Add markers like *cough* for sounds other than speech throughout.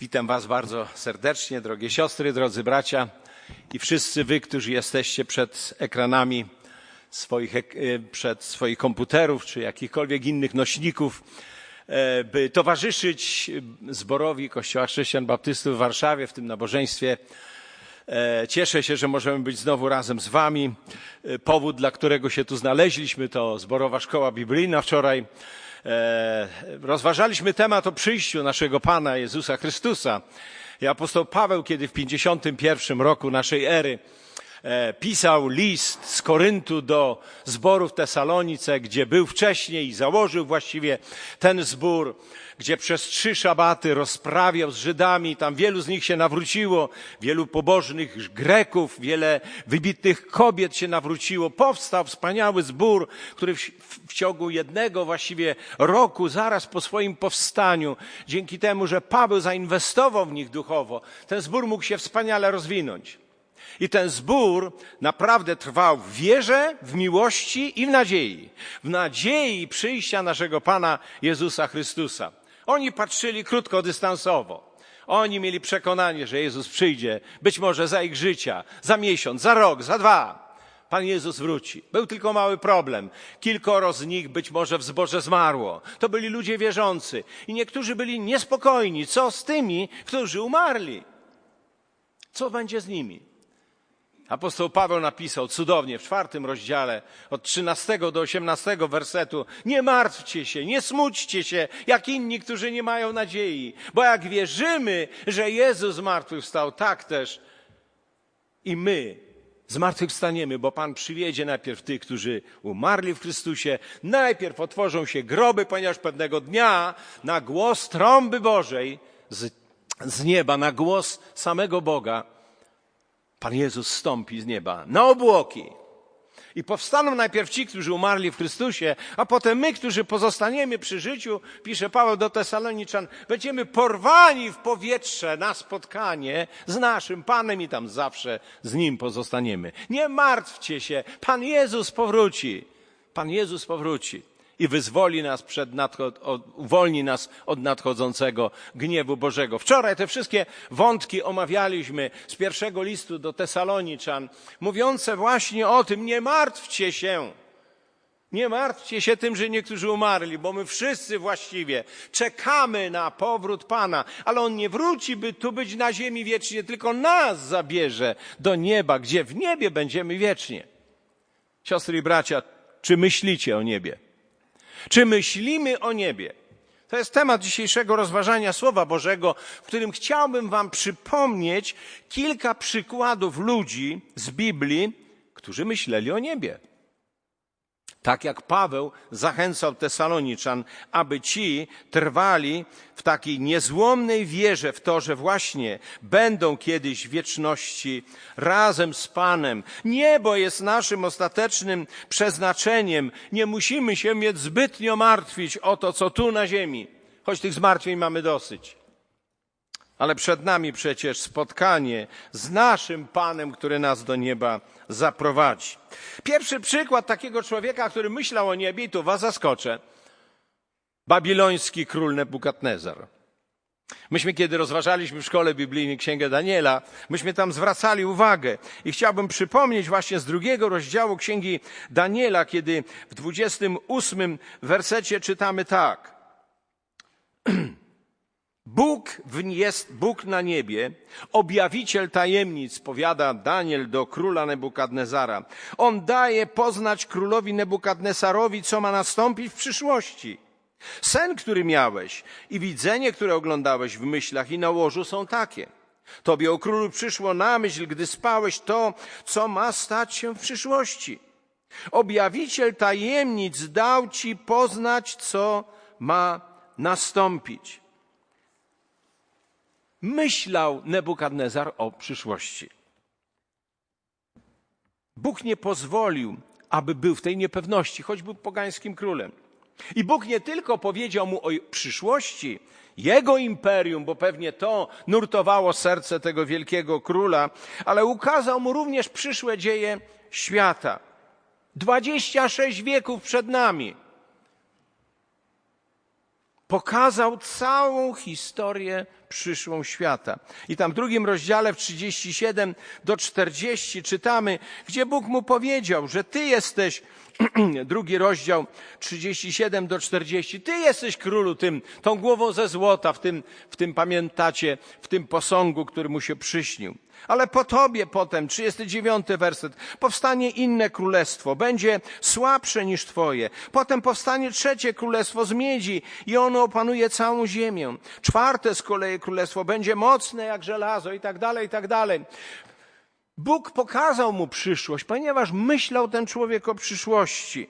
Witam Was bardzo serdecznie, drogie siostry, drodzy bracia i wszyscy Wy, którzy jesteście przed ekranami swoich, e, przed swoich komputerów czy jakichkolwiek innych nośników, e, by towarzyszyć zborowi Kościoła Chrześcijan Baptystów w Warszawie w tym nabożeństwie. E, cieszę się, że możemy być znowu razem z Wami. Powód, dla którego się tu znaleźliśmy, to zborowa szkoła biblijna wczoraj rozważaliśmy temat o przyjściu naszego Pana Jezusa Chrystusa. I apostoł Paweł, kiedy w 51 roku naszej ery e, pisał list z Koryntu do zboru w Tesalonice, gdzie był wcześniej i założył właściwie ten zbór, gdzie przez trzy szabaty rozprawiał z Żydami, tam wielu z nich się nawróciło, wielu pobożnych Greków, wiele wybitnych kobiet się nawróciło. Powstał wspaniały zbór, który w, w ciągu jednego właściwie roku, zaraz po swoim powstaniu, dzięki temu, że Paweł zainwestował w nich duchowo, ten zbór mógł się wspaniale rozwinąć. I ten zbór naprawdę trwał w wierze, w miłości i w nadziei. W nadziei przyjścia naszego Pana Jezusa Chrystusa. Oni patrzyli krótkodystansowo. Oni mieli przekonanie, że Jezus przyjdzie, być może za ich życia, za miesiąc, za rok, za dwa. Pan Jezus wróci. Był tylko mały problem. Kilkoro z nich być może w zboże zmarło. To byli ludzie wierzący. I niektórzy byli niespokojni. Co z tymi, którzy umarli? Co będzie z nimi? Apostoł Paweł napisał cudownie w czwartym rozdziale od 13 do 18 wersetu. Nie martwcie się, nie smućcie się, jak inni, którzy nie mają nadziei, bo jak wierzymy, że Jezus zmartwychwstał, tak też i my zmartwychwstaniemy, bo Pan przywiedzie najpierw tych, którzy umarli w Chrystusie, najpierw otworzą się groby, ponieważ pewnego dnia na głos trąby Bożej z, z nieba, na głos samego Boga, Pan Jezus stąpi z nieba na obłoki. I powstaną najpierw ci, którzy umarli w Chrystusie, a potem my, którzy pozostaniemy przy życiu, pisze Paweł do Tesaloniczan, będziemy porwani w powietrze na spotkanie z naszym Panem i tam zawsze z Nim pozostaniemy. Nie martwcie się, Pan Jezus powróci. Pan Jezus powróci i wyzwoli nas przed nadchod, uwolni nas od nadchodzącego gniewu Bożego. Wczoraj te wszystkie wątki omawialiśmy z pierwszego listu do Tesaloniczan, mówiące właśnie o tym, nie martwcie się. Nie martwcie się tym, że niektórzy umarli, bo my wszyscy właściwie czekamy na powrót Pana, ale On nie wróci, by tu być na ziemi wiecznie, tylko nas zabierze do nieba, gdzie w niebie będziemy wiecznie. Siostry i bracia, czy myślicie o niebie? Czy myślimy o niebie? To jest temat dzisiejszego rozważania Słowa Bożego, w którym chciałbym Wam przypomnieć kilka przykładów ludzi z Biblii, którzy myśleli o niebie. Tak jak Paweł zachęcał Tesaloniczan, aby ci trwali w takiej niezłomnej wierze w to, że właśnie będą kiedyś w wieczności razem z Panem. Niebo jest naszym ostatecznym przeznaczeniem. Nie musimy się mieć zbytnio martwić o to, co tu na ziemi, choć tych zmartwień mamy dosyć. Ale przed nami przecież spotkanie z naszym Panem, który nas do nieba zaprowadzi. Pierwszy przykład takiego człowieka, który myślał o niebie, i tu was zaskoczę. Babiloński król Nebukadnezar. Myśmy, kiedy rozważaliśmy w szkole biblijnej Księgę Daniela, myśmy tam zwracali uwagę i chciałbym przypomnieć właśnie z drugiego rozdziału Księgi Daniela, kiedy w 28 wersecie czytamy tak. *clears throat* Bóg jest Bóg na niebie, objawiciel tajemnic, powiada Daniel do króla Nebukadnezara. On daje poznać królowi Nebukadnesarowi, co ma nastąpić w przyszłości. Sen, który miałeś i widzenie, które oglądałeś w myślach i na łożu są takie. Tobie, o królu, przyszło na myśl, gdy spałeś to, co ma stać się w przyszłości. Objawiciel tajemnic dał ci poznać, co ma nastąpić myślał Nebukadnezar o przyszłości. Bóg nie pozwolił, aby był w tej niepewności, choć był pogańskim królem. I Bóg nie tylko powiedział mu o przyszłości, jego imperium, bo pewnie to nurtowało serce tego wielkiego króla, ale ukazał mu również przyszłe dzieje świata. 26 wieków przed nami. Pokazał całą historię przyszłą świata. I tam w drugim rozdziale, w 37 do 40 czytamy, gdzie Bóg mu powiedział, że ty jesteś, *clears throat* drugi rozdział, 37 do 40, ty jesteś królu tym, tą głową ze złota, w tym, w tym pamiętacie, w tym posągu, który mu się przyśnił. Ale po tobie potem, 39 werset, powstanie inne królestwo, będzie słabsze niż twoje. Potem powstanie trzecie królestwo z miedzi i ono opanuje całą ziemię. Czwarte z kolei królestwo będzie mocne jak żelazo i tak dalej, i tak dalej. Bóg pokazał mu przyszłość, ponieważ myślał ten człowiek o przyszłości.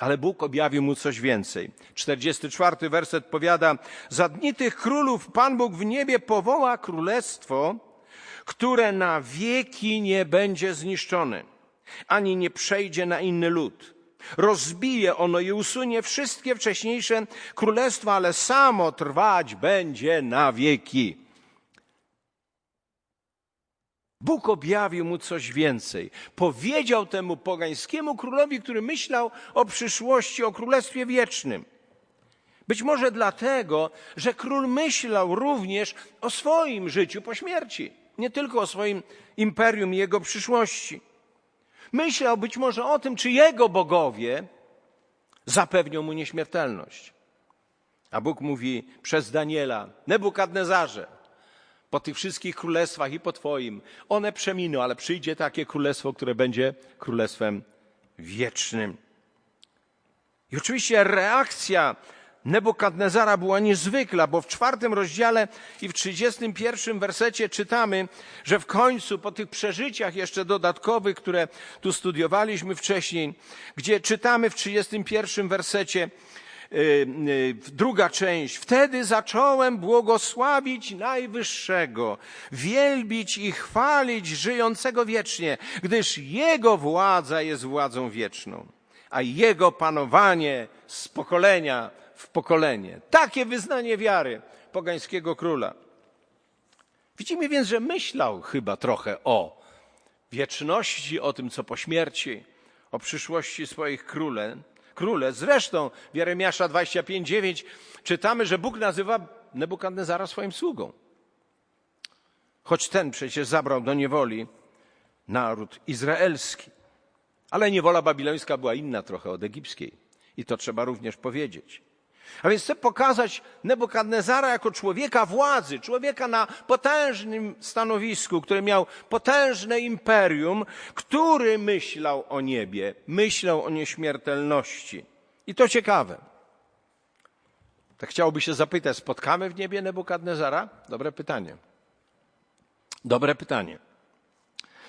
Ale Bóg objawił mu coś więcej. 44 werset powiada, za dni tych królów Pan Bóg w niebie powoła królestwo, które na wieki nie będzie zniszczone, ani nie przejdzie na inny lud. Rozbije ono i usunie wszystkie wcześniejsze królestwa, ale samo trwać będzie na wieki. Bóg objawił mu coś więcej. Powiedział temu pogańskiemu królowi, który myślał o przyszłości, o królestwie wiecznym. Być może dlatego, że król myślał również o swoim życiu po śmierci nie tylko o swoim imperium i jego przyszłości. Myślał być może o tym, czy jego bogowie zapewnią mu nieśmiertelność. A Bóg mówi przez Daniela, Nebukadnezarze, po tych wszystkich królestwach i po Twoim, one przeminą, ale przyjdzie takie królestwo, które będzie królestwem wiecznym. I oczywiście reakcja Nebukadnezara była niezwykła, bo w czwartym rozdziale i w trzydziestym pierwszym wersecie czytamy, że w końcu po tych przeżyciach jeszcze dodatkowych, które tu studiowaliśmy wcześniej, gdzie czytamy w trzydziestym pierwszym wersecie, yy, yy, druga część. Wtedy zacząłem błogosławić Najwyższego, wielbić i chwalić żyjącego wiecznie, gdyż Jego władza jest władzą wieczną, a Jego panowanie z pokolenia w pokolenie. Takie wyznanie wiary pogańskiego króla. Widzimy więc, że myślał chyba trochę o wieczności, o tym, co po śmierci, o przyszłości swoich króle. króle. Zresztą w Jeremiasza 25:9 czytamy, że Bóg nazywa Nebukadnezara swoim sługą. Choć ten przecież zabrał do niewoli naród izraelski. Ale niewola babilońska była inna trochę od egipskiej. I to trzeba również powiedzieć. A więc chcę pokazać Nebukadnezara jako człowieka władzy, człowieka na potężnym stanowisku, który miał potężne imperium, który myślał o niebie, myślał o nieśmiertelności. I to ciekawe. Tak chciałoby się zapytać, spotkamy w niebie Nebukadnezara? Dobre pytanie. Dobre pytanie.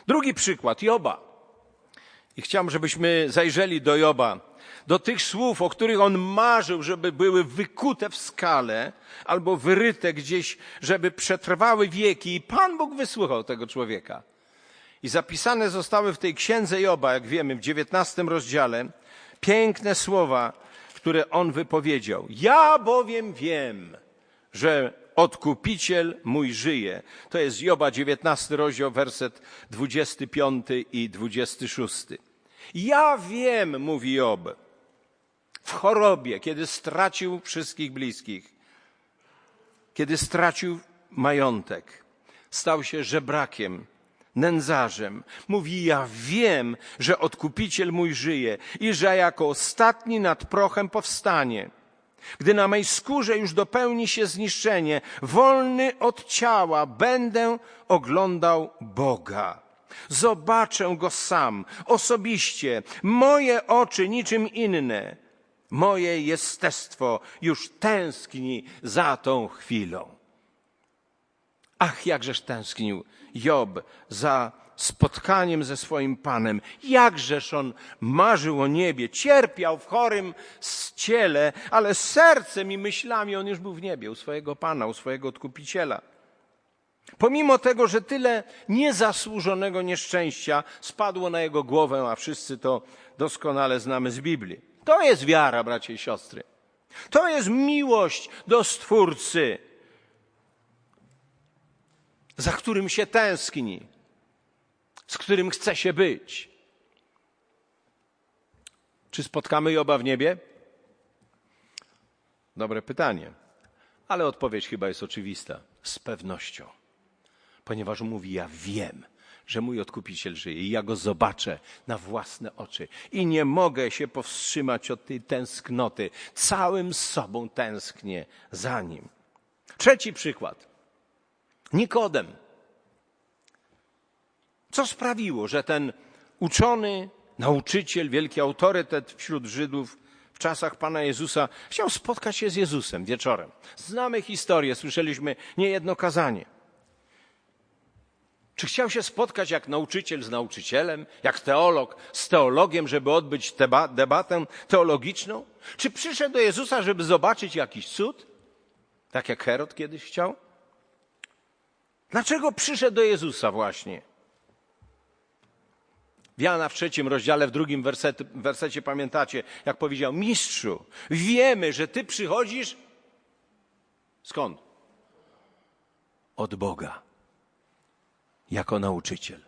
Drugi przykład, Joba. I chciałbym, żebyśmy zajrzeli do Joba do tych słów, o których on marzył, żeby były wykute w skale albo wyryte gdzieś, żeby przetrwały wieki. I Pan Bóg wysłuchał tego człowieka. I zapisane zostały w tej księdze Joba, jak wiemy, w dziewiętnastym rozdziale, piękne słowa, które on wypowiedział. Ja bowiem wiem, że odkupiciel mój żyje. To jest Joba, dziewiętnasty rozdział, werset dwudziesty piąty i dwudziesty szósty. Ja wiem, mówi Job, w chorobie, kiedy stracił wszystkich bliskich, kiedy stracił majątek, stał się żebrakiem, nędzarzem. Mówi, ja wiem, że odkupiciel mój żyje i że jako ostatni nad prochem powstanie. Gdy na mej skórze już dopełni się zniszczenie, wolny od ciała, będę oglądał Boga. Zobaczę go sam, osobiście, moje oczy niczym inne Moje jestestwo już tęskni za tą chwilą. Ach, jakżeż tęsknił Job za spotkaniem ze swoim Panem. Jakżeż on marzył o niebie, cierpiał w chorym ciele, ale sercem i myślami on już był w niebie, u swojego Pana, u swojego Odkupiciela. Pomimo tego, że tyle niezasłużonego nieszczęścia spadło na jego głowę, a wszyscy to doskonale znamy z Biblii. To jest wiara, bracie i siostry. To jest miłość do Stwórcy, za którym się tęskni, z którym chce się być. Czy spotkamy Joba w niebie? Dobre pytanie, ale odpowiedź chyba jest oczywista. Z pewnością. Ponieważ mówi, ja wiem, że mój odkupiciel żyje i ja go zobaczę na własne oczy. I nie mogę się powstrzymać od tej tęsknoty. Całym sobą tęsknię za nim. Trzeci przykład. Nikodem. Co sprawiło, że ten uczony, nauczyciel, wielki autorytet wśród Żydów w czasach Pana Jezusa chciał spotkać się z Jezusem wieczorem? Znamy historię, słyszeliśmy niejedno kazanie. Czy chciał się spotkać jak nauczyciel z nauczycielem, jak teolog z teologiem, żeby odbyć debatę teologiczną? Czy przyszedł do Jezusa, żeby zobaczyć jakiś cud? Tak jak Herod kiedyś chciał? Dlaczego przyszedł do Jezusa właśnie? Jana w trzecim rozdziale, w drugim wersecie, wersecie pamiętacie, jak powiedział, mistrzu, wiemy, że ty przychodzisz skąd? Od Boga jako nauczyciel.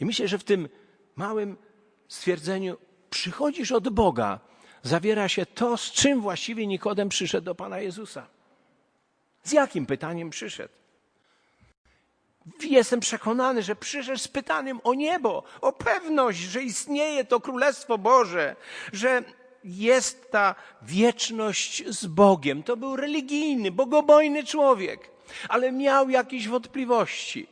I myślę, że w tym małym stwierdzeniu przychodzisz od Boga, zawiera się to, z czym właściwie Nikodem przyszedł do Pana Jezusa. Z jakim pytaniem przyszedł? Jestem przekonany, że przyszedł z pytaniem o niebo, o pewność, że istnieje to Królestwo Boże, że jest ta wieczność z Bogiem. To był religijny, bogobojny człowiek ale miał jakieś wątpliwości.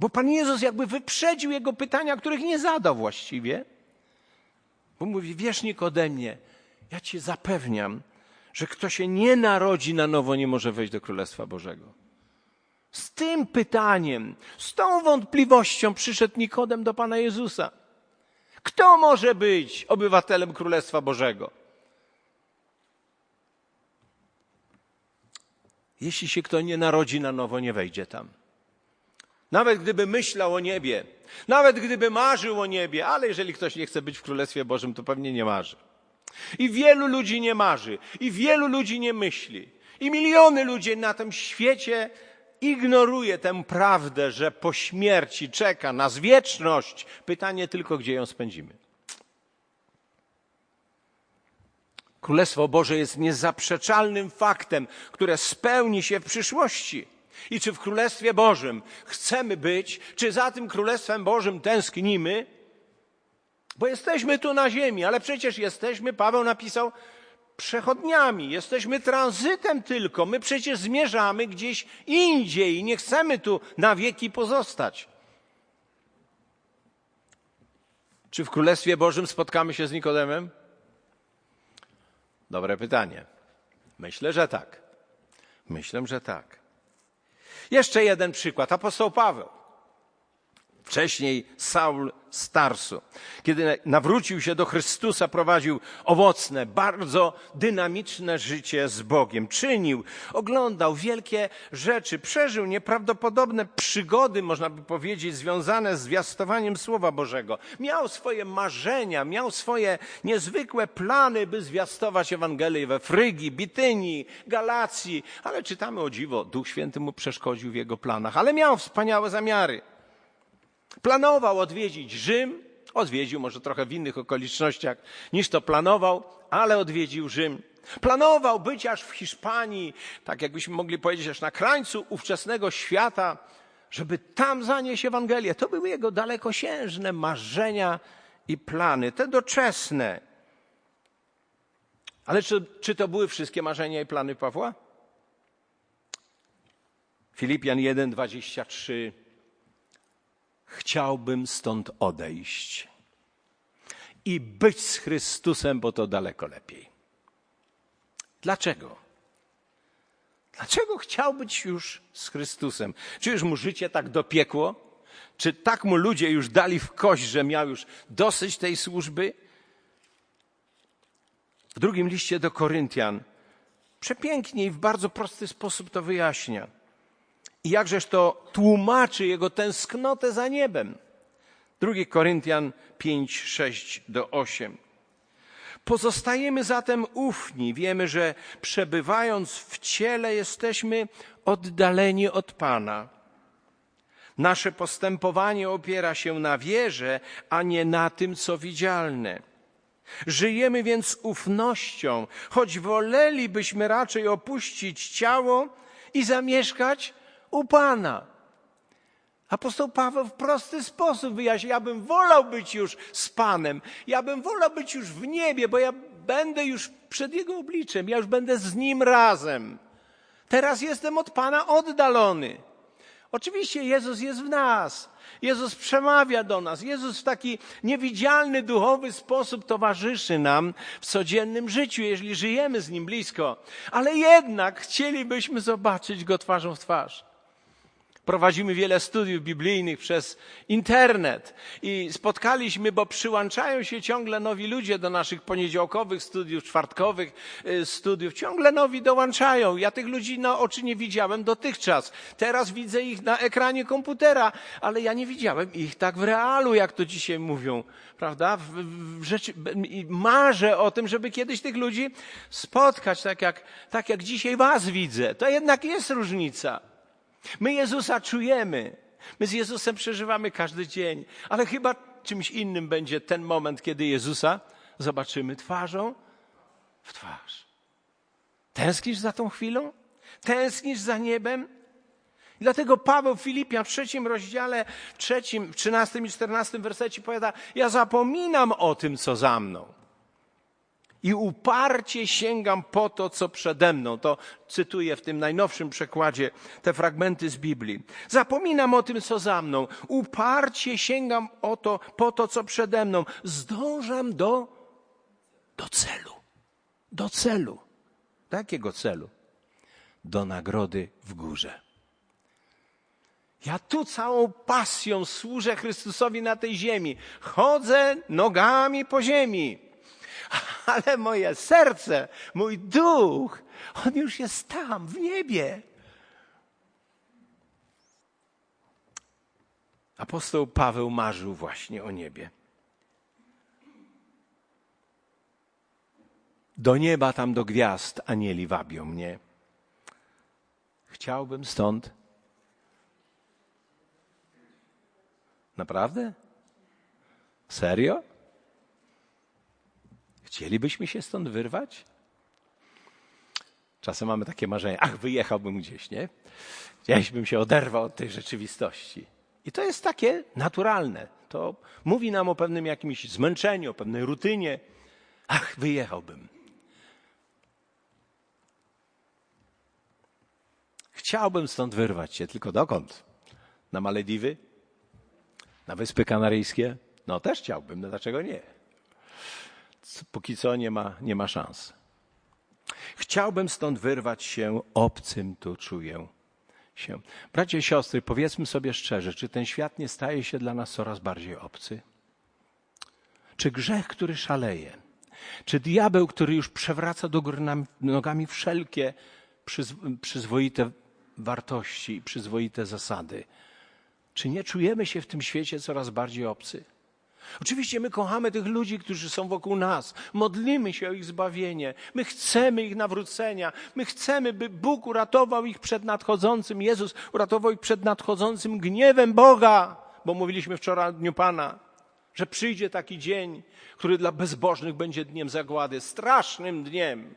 Bo Pan Jezus jakby wyprzedził jego pytania, których nie zadał właściwie. Bo mówi, wiesz ode mnie, ja cię zapewniam, że kto się nie narodzi na nowo, nie może wejść do Królestwa Bożego. Z tym pytaniem, z tą wątpliwością przyszedł Nikodem do Pana Jezusa. Kto może być obywatelem Królestwa Bożego? Jeśli się kto nie narodzi na nowo, nie wejdzie tam. Nawet gdyby myślał o niebie, nawet gdyby marzył o niebie, ale jeżeli ktoś nie chce być w Królestwie Bożym, to pewnie nie marzy. I wielu ludzi nie marzy, i wielu ludzi nie myśli, i miliony ludzi na tym świecie ignoruje tę prawdę, że po śmierci czeka nas wieczność. Pytanie tylko, gdzie ją spędzimy. Królestwo Boże jest niezaprzeczalnym faktem, które spełni się w przyszłości. I czy w Królestwie Bożym chcemy być, czy za tym Królestwem Bożym tęsknimy? Bo jesteśmy tu na ziemi, ale przecież jesteśmy, Paweł napisał, przechodniami, jesteśmy tranzytem tylko. My przecież zmierzamy gdzieś indziej i nie chcemy tu na wieki pozostać. Czy w Królestwie Bożym spotkamy się z Nikodemem? Dobre pytanie. Myślę, że tak. Myślę, że tak. Jeszcze jeden przykład. Apostoł Paweł. Wcześniej Saul Starsu. Kiedy nawrócił się do Chrystusa, prowadził owocne, bardzo dynamiczne życie z Bogiem. Czynił, oglądał wielkie rzeczy, przeżył nieprawdopodobne przygody, można by powiedzieć, związane z zwiastowaniem Słowa Bożego. Miał swoje marzenia, miał swoje niezwykłe plany, by zwiastować Ewangelię we Frygii, Bitynii, Galacji, ale czytamy o dziwo, Duch Święty mu przeszkodził w jego planach, ale miał wspaniałe zamiary. Planował odwiedzić Rzym, odwiedził może trochę w innych okolicznościach niż to planował, ale odwiedził Rzym. Planował być aż w Hiszpanii, tak jakbyśmy mogli powiedzieć, aż na krańcu ówczesnego świata, żeby tam zanieść Ewangelię. To były jego dalekosiężne marzenia i plany, te doczesne. Ale czy, czy to były wszystkie marzenia i plany Pawła? Filipian 1, 23 chciałbym stąd odejść i być z Chrystusem, bo to daleko lepiej. Dlaczego? Dlaczego chciał być już z Chrystusem? Czy już mu życie tak dopiekło? Czy tak mu ludzie już dali w kość, że miał już dosyć tej służby? W drugim liście do Koryntian przepięknie i w bardzo prosty sposób to wyjaśnia. I jakżeż to tłumaczy jego tęsknotę za niebem. 2 Koryntian 5, 6 do 8. Pozostajemy zatem ufni, wiemy, że przebywając w ciele jesteśmy oddaleni od Pana. Nasze postępowanie opiera się na wierze, a nie na tym, co widzialne. Żyjemy więc ufnością, choć wolelibyśmy raczej opuścić ciało i zamieszkać u Pana. Apostoł Paweł w prosty sposób wyjaśnia, ja bym wolał być już z Panem, ja bym wolał być już w niebie, bo ja będę już przed Jego obliczem, ja już będę z Nim razem. Teraz jestem od Pana oddalony. Oczywiście Jezus jest w nas. Jezus przemawia do nas. Jezus w taki niewidzialny, duchowy sposób towarzyszy nam w codziennym życiu, jeżeli żyjemy z Nim blisko. Ale jednak chcielibyśmy zobaczyć Go twarzą w twarz. Prowadzimy wiele studiów biblijnych przez internet i spotkaliśmy, bo przyłączają się ciągle nowi ludzie do naszych poniedziałkowych studiów, czwartkowych y, studiów. Ciągle nowi dołączają. Ja tych ludzi na oczy nie widziałem dotychczas. Teraz widzę ich na ekranie komputera, ale ja nie widziałem ich tak w realu, jak to dzisiaj mówią. Prawda? W, w rzeczy, marzę o tym, żeby kiedyś tych ludzi spotkać, tak jak, tak jak dzisiaj was widzę. To jednak jest różnica. My Jezusa czujemy. My z Jezusem przeżywamy każdy dzień, ale chyba czymś innym będzie ten moment, kiedy Jezusa zobaczymy twarzą w twarz. Tęsknisz za tą chwilą? Tęsknisz za niebem? I dlatego Paweł w Filipian w trzecim rozdziale, trzecim, w trzynastym i czternastym wersecie powiada, ja zapominam o tym, co za mną i uparcie sięgam po to, co przede mną. To cytuję w tym najnowszym przekładzie te fragmenty z Biblii. Zapominam o tym, co za mną. Uparcie sięgam o to, po to, co przede mną. Zdążam do, do celu. Do celu. Do jakiego celu? Do nagrody w górze. Ja tu całą pasją służę Chrystusowi na tej ziemi. Chodzę nogami po ziemi ale moje serce, mój duch, on już jest tam, w niebie. Apostoł Paweł marzył właśnie o niebie. Do nieba, tam do gwiazd anieli wabią mnie. Chciałbym stąd. Naprawdę? Serio? Chcielibyśmy się stąd wyrwać? Czasem mamy takie marzenie, ach, wyjechałbym gdzieś, nie? Gdzieś bym się oderwał od tej rzeczywistości. I to jest takie naturalne. To mówi nam o pewnym jakimś zmęczeniu, o pewnej rutynie. Ach, wyjechałbym. Chciałbym stąd wyrwać się, tylko dokąd? Na Malediwy? Na Wyspy Kanaryjskie? No też chciałbym, no dlaczego nie? Póki co nie ma, nie ma szans. Chciałbym stąd wyrwać się, obcym tu czuję się. Bracie i siostry, powiedzmy sobie szczerze, czy ten świat nie staje się dla nas coraz bardziej obcy? Czy grzech, który szaleje, czy diabeł, który już przewraca do góry nogami wszelkie przyzwoite wartości i przyzwoite zasady, czy nie czujemy się w tym świecie coraz bardziej obcy? Oczywiście my kochamy tych ludzi, którzy są wokół nas. Modlimy się o ich zbawienie. My chcemy ich nawrócenia. My chcemy, by Bóg uratował ich przed nadchodzącym, Jezus uratował ich przed nadchodzącym gniewem Boga, bo mówiliśmy wczoraj o Dniu Pana, że przyjdzie taki dzień, który dla bezbożnych będzie dniem zagłady, strasznym dniem.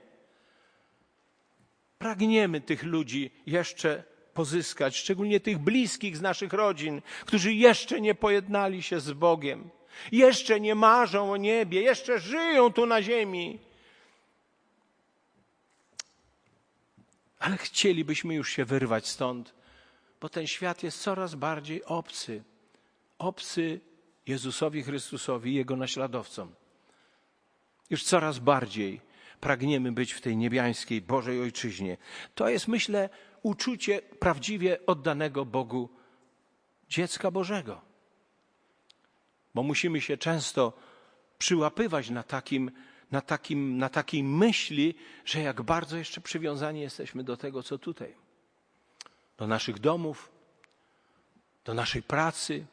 Pragniemy tych ludzi jeszcze pozyskać, szczególnie tych bliskich z naszych rodzin, którzy jeszcze nie pojednali się z Bogiem. Jeszcze nie marzą o niebie, jeszcze żyją tu na ziemi. Ale chcielibyśmy już się wyrwać stąd, bo ten świat jest coraz bardziej obcy. Obcy Jezusowi Chrystusowi i Jego naśladowcom. Już coraz bardziej pragniemy być w tej niebiańskiej Bożej Ojczyźnie. To jest, myślę, uczucie prawdziwie oddanego Bogu dziecka Bożego bo musimy się często przyłapywać na, takim, na, takim, na takiej myśli, że jak bardzo jeszcze przywiązani jesteśmy do tego, co tutaj. Do naszych domów, do naszej pracy,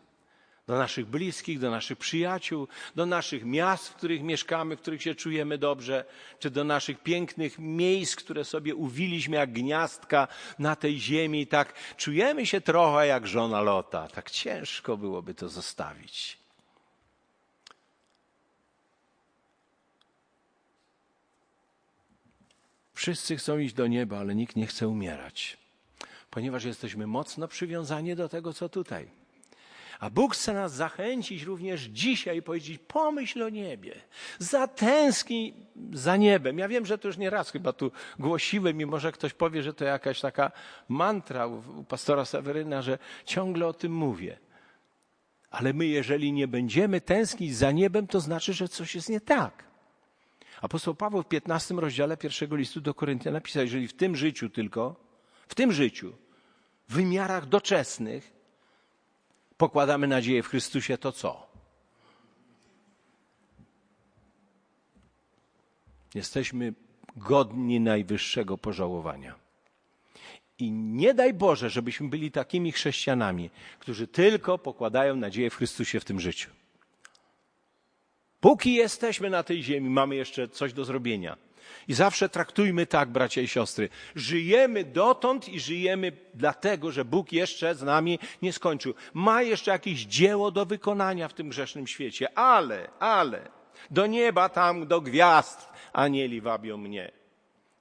do naszych bliskich, do naszych przyjaciół, do naszych miast, w których mieszkamy, w których się czujemy dobrze, czy do naszych pięknych miejsc, które sobie uwiliśmy jak gniazdka na tej ziemi. Tak czujemy się trochę jak żona Lota. Tak ciężko byłoby to zostawić. Wszyscy chcą iść do nieba, ale nikt nie chce umierać, ponieważ jesteśmy mocno przywiązani do tego, co tutaj. A Bóg chce nas zachęcić również dzisiaj i powiedzieć: pomyśl o niebie, zatęsknij za niebem. Ja wiem, że to już nie raz chyba tu głosiłem, i może ktoś powie, że to jakaś taka mantra u pastora Seweryna, że ciągle o tym mówię. Ale my, jeżeli nie będziemy tęsknić za niebem, to znaczy, że coś jest nie tak. Apostoł Paweł w 15 rozdziale pierwszego listu do Koryntia napisał, jeżeli w tym życiu tylko, w tym życiu, w wymiarach doczesnych, pokładamy nadzieję w Chrystusie, to co? Jesteśmy godni najwyższego pożałowania. I nie daj Boże, żebyśmy byli takimi chrześcijanami, którzy tylko pokładają nadzieję w Chrystusie w tym życiu. Póki jesteśmy na tej ziemi, mamy jeszcze coś do zrobienia. I zawsze traktujmy tak, bracia i siostry. Żyjemy dotąd i żyjemy dlatego, że Bóg jeszcze z nami nie skończył. Ma jeszcze jakieś dzieło do wykonania w tym grzesznym świecie, ale, ale, do nieba tam, do gwiazd anieli wabią mnie.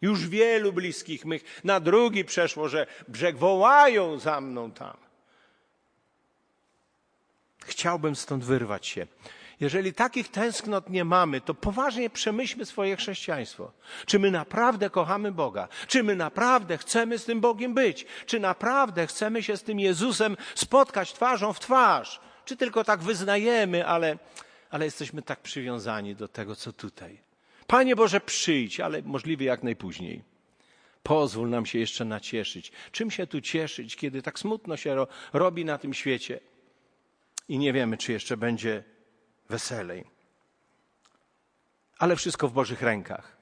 Już wielu bliskich mych na drugi przeszło, że brzeg wołają za mną tam. Chciałbym stąd wyrwać się. Jeżeli takich tęsknot nie mamy, to poważnie przemyślmy swoje chrześcijaństwo. Czy my naprawdę kochamy Boga? Czy my naprawdę chcemy z tym Bogiem być? Czy naprawdę chcemy się z tym Jezusem spotkać twarzą w twarz? Czy tylko tak wyznajemy, ale, ale jesteśmy tak przywiązani do tego, co tutaj? Panie Boże, przyjdź, ale możliwie jak najpóźniej. Pozwól nam się jeszcze nacieszyć. Czym się tu cieszyć, kiedy tak smutno się ro, robi na tym świecie i nie wiemy, czy jeszcze będzie weselej. Ale wszystko w Bożych rękach.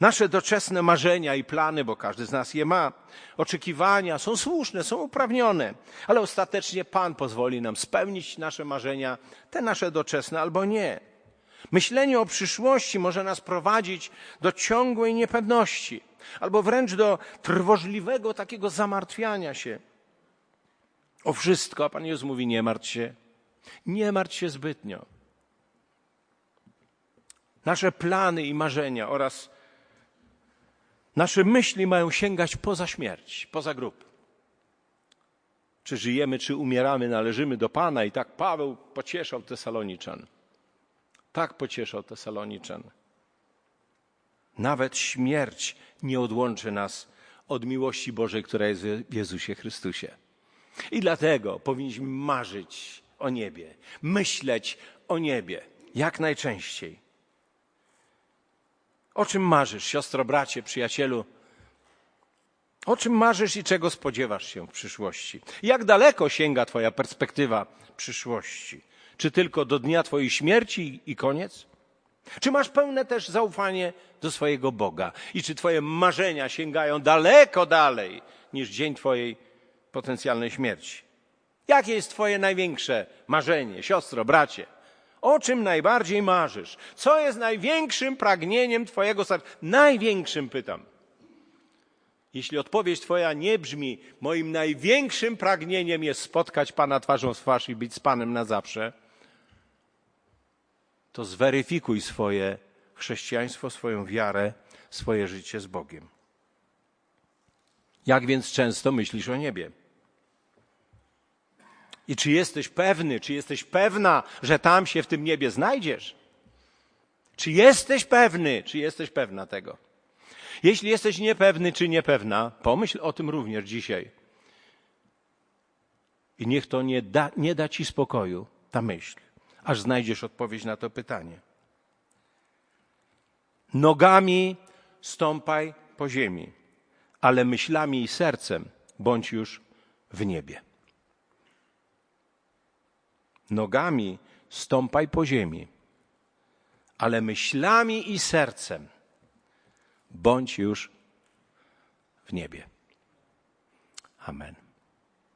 Nasze doczesne marzenia i plany, bo każdy z nas je ma, oczekiwania są słuszne, są uprawnione, ale ostatecznie Pan pozwoli nam spełnić nasze marzenia, te nasze doczesne albo nie. Myślenie o przyszłości może nas prowadzić do ciągłej niepewności, albo wręcz do trwożliwego takiego zamartwiania się o wszystko. A Pan Jezus mówi: Nie martw się, nie martw się zbytnio. Nasze plany i marzenia oraz nasze myśli mają sięgać poza śmierć, poza grób. Czy żyjemy, czy umieramy, należymy do Pana i tak Paweł pocieszał Tesaloniczan. Tak pocieszał Tesaloniczan. Nawet śmierć nie odłączy nas od miłości Bożej, która jest w Jezusie Chrystusie. I dlatego powinniśmy marzyć o niebie, myśleć o niebie jak najczęściej. O czym marzysz, siostro, bracie, przyjacielu? O czym marzysz i czego spodziewasz się w przyszłości? Jak daleko sięga Twoja perspektywa przyszłości? Czy tylko do dnia Twojej śmierci i koniec? Czy masz pełne też zaufanie do swojego Boga? I czy Twoje marzenia sięgają daleko dalej niż dzień Twojej potencjalnej śmierci? Jakie jest Twoje największe marzenie, siostro, bracie? O czym najbardziej marzysz? Co jest największym pragnieniem Twojego serca? Największym pytam. Jeśli odpowiedź Twoja nie brzmi, moim największym pragnieniem jest spotkać Pana twarzą w twarz i być z Panem na zawsze, to zweryfikuj swoje chrześcijaństwo, swoją wiarę, swoje życie z Bogiem. Jak więc często myślisz o niebie? I czy jesteś pewny, czy jesteś pewna, że tam się w tym niebie znajdziesz? Czy jesteś pewny, czy jesteś pewna tego? Jeśli jesteś niepewny czy niepewna, pomyśl o tym również dzisiaj. I niech to nie da, nie da ci spokoju, ta myśl, aż znajdziesz odpowiedź na to pytanie. Nogami stąpaj po ziemi, ale myślami i sercem bądź już w niebie nogami stąpaj po ziemi, ale myślami i sercem bądź już w niebie. Amen.